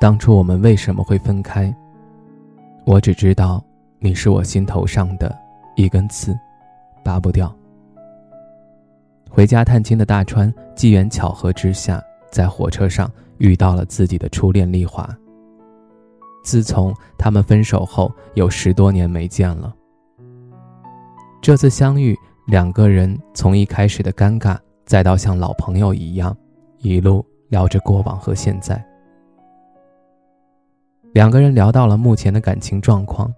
当初我们为什么会分开？我只知道，你是我心头上的一根刺，拔不掉。回家探亲的大川，机缘巧合之下，在火车上遇到了自己的初恋丽华。自从他们分手后，有十多年没见了。这次相遇，两个人从一开始的尴尬，再到像老朋友一样，一路聊着过往和现在。两个人聊到了目前的感情状况。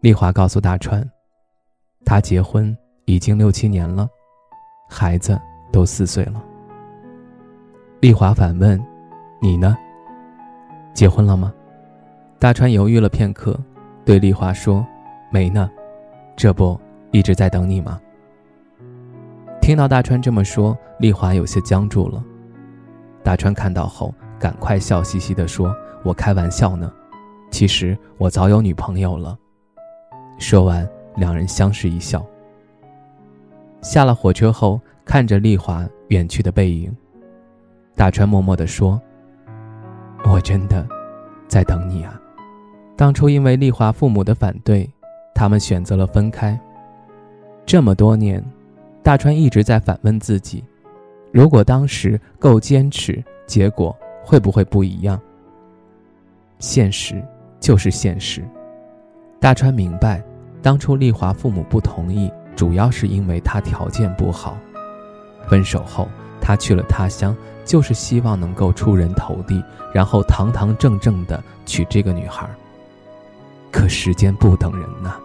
丽华告诉大川，他结婚已经六七年了，孩子都四岁了。丽华反问：“你呢？结婚了吗？”大川犹豫了片刻，对丽华说：“没呢，这不一直在等你吗？”听到大川这么说，丽华有些僵住了。大川看到后，赶快笑嘻嘻地说。我开玩笑呢，其实我早有女朋友了。说完，两人相视一笑。下了火车后，看着丽华远去的背影，大川默默地说：“我真的在等你啊。”当初因为丽华父母的反对，他们选择了分开。这么多年，大川一直在反问自己：如果当时够坚持，结果会不会不一样？现实就是现实。大川明白，当初丽华父母不同意，主要是因为他条件不好。分手后，他去了他乡，就是希望能够出人头地，然后堂堂正正的娶这个女孩。可时间不等人呐。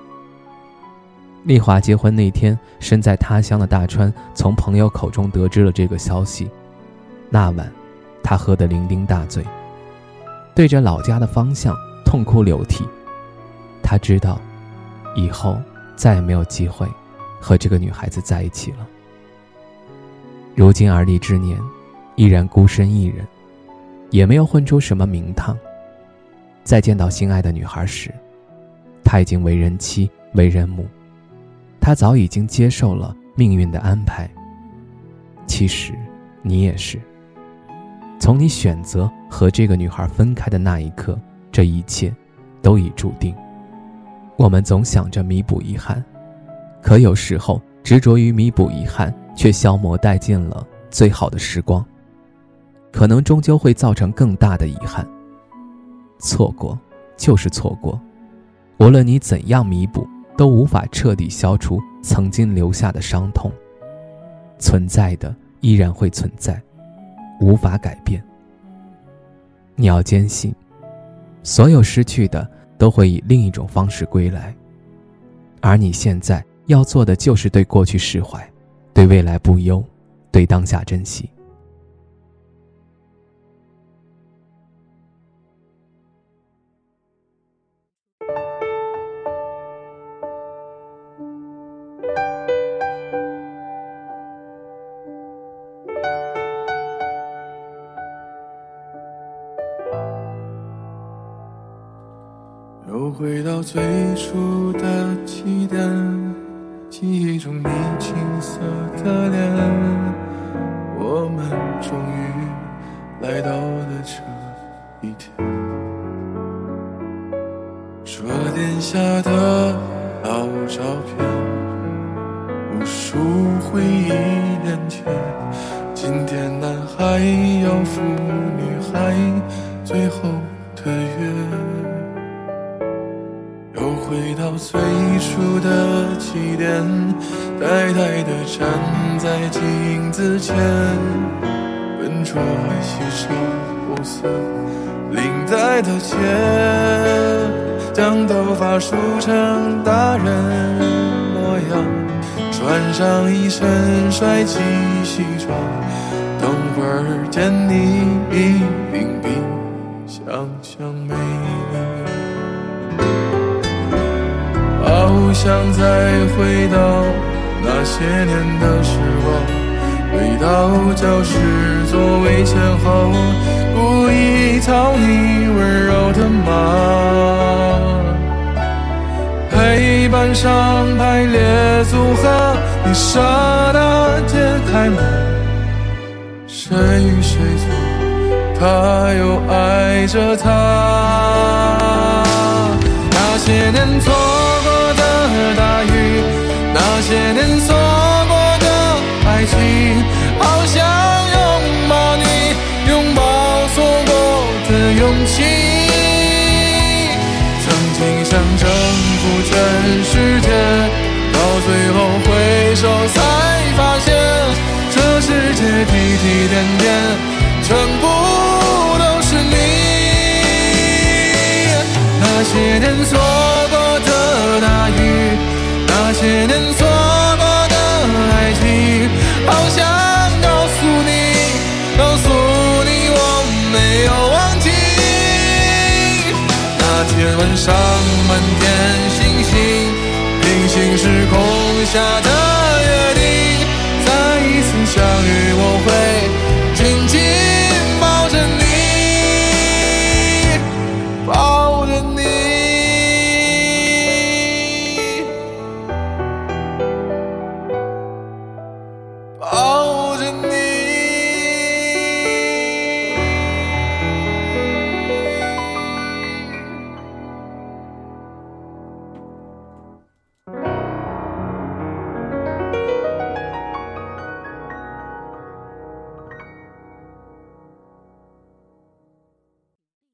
丽华结婚那天，身在他乡的大川从朋友口中得知了这个消息。那晚，他喝得酩酊大醉。对着老家的方向痛哭流涕，他知道，以后再也没有机会和这个女孩子在一起了。如今而立之年，依然孤身一人，也没有混出什么名堂。再见到心爱的女孩时，他已经为人妻、为人母，他早已经接受了命运的安排。其实，你也是。从你选择和这个女孩分开的那一刻，这一切都已注定。我们总想着弥补遗憾，可有时候执着于弥补遗憾，却消磨殆尽了最好的时光，可能终究会造成更大的遗憾。错过就是错过，无论你怎样弥补，都无法彻底消除曾经留下的伤痛。存在的依然会存在。无法改变。你要坚信，所有失去的都会以另一种方式归来，而你现在要做的就是对过去释怀，对未来不忧，对当下珍惜。回到最初的起点，记忆中你青涩的脸，我们终于来到了这一天。桌垫下的老照片，无数回忆连接。今天男孩要赴女孩最后的约。回到最初的起点，呆呆地站在镜子前，笨拙系上红色领带的结，将头发梳成大人模样，穿上一身帅气西装，等会儿见你一定比想想再回到那些年的时光。回到教室座位前后，故意讨你温柔的骂。黑板上排列组合，你舍得解开吗？谁与谁错？他又爱着她。那些年错，那些年错过的爱情。好想拥抱你，拥抱错过的勇气，曾经想征服全世界，到最后回首才发现，这世界滴滴点平行时空下的约定，再一次相遇，我会。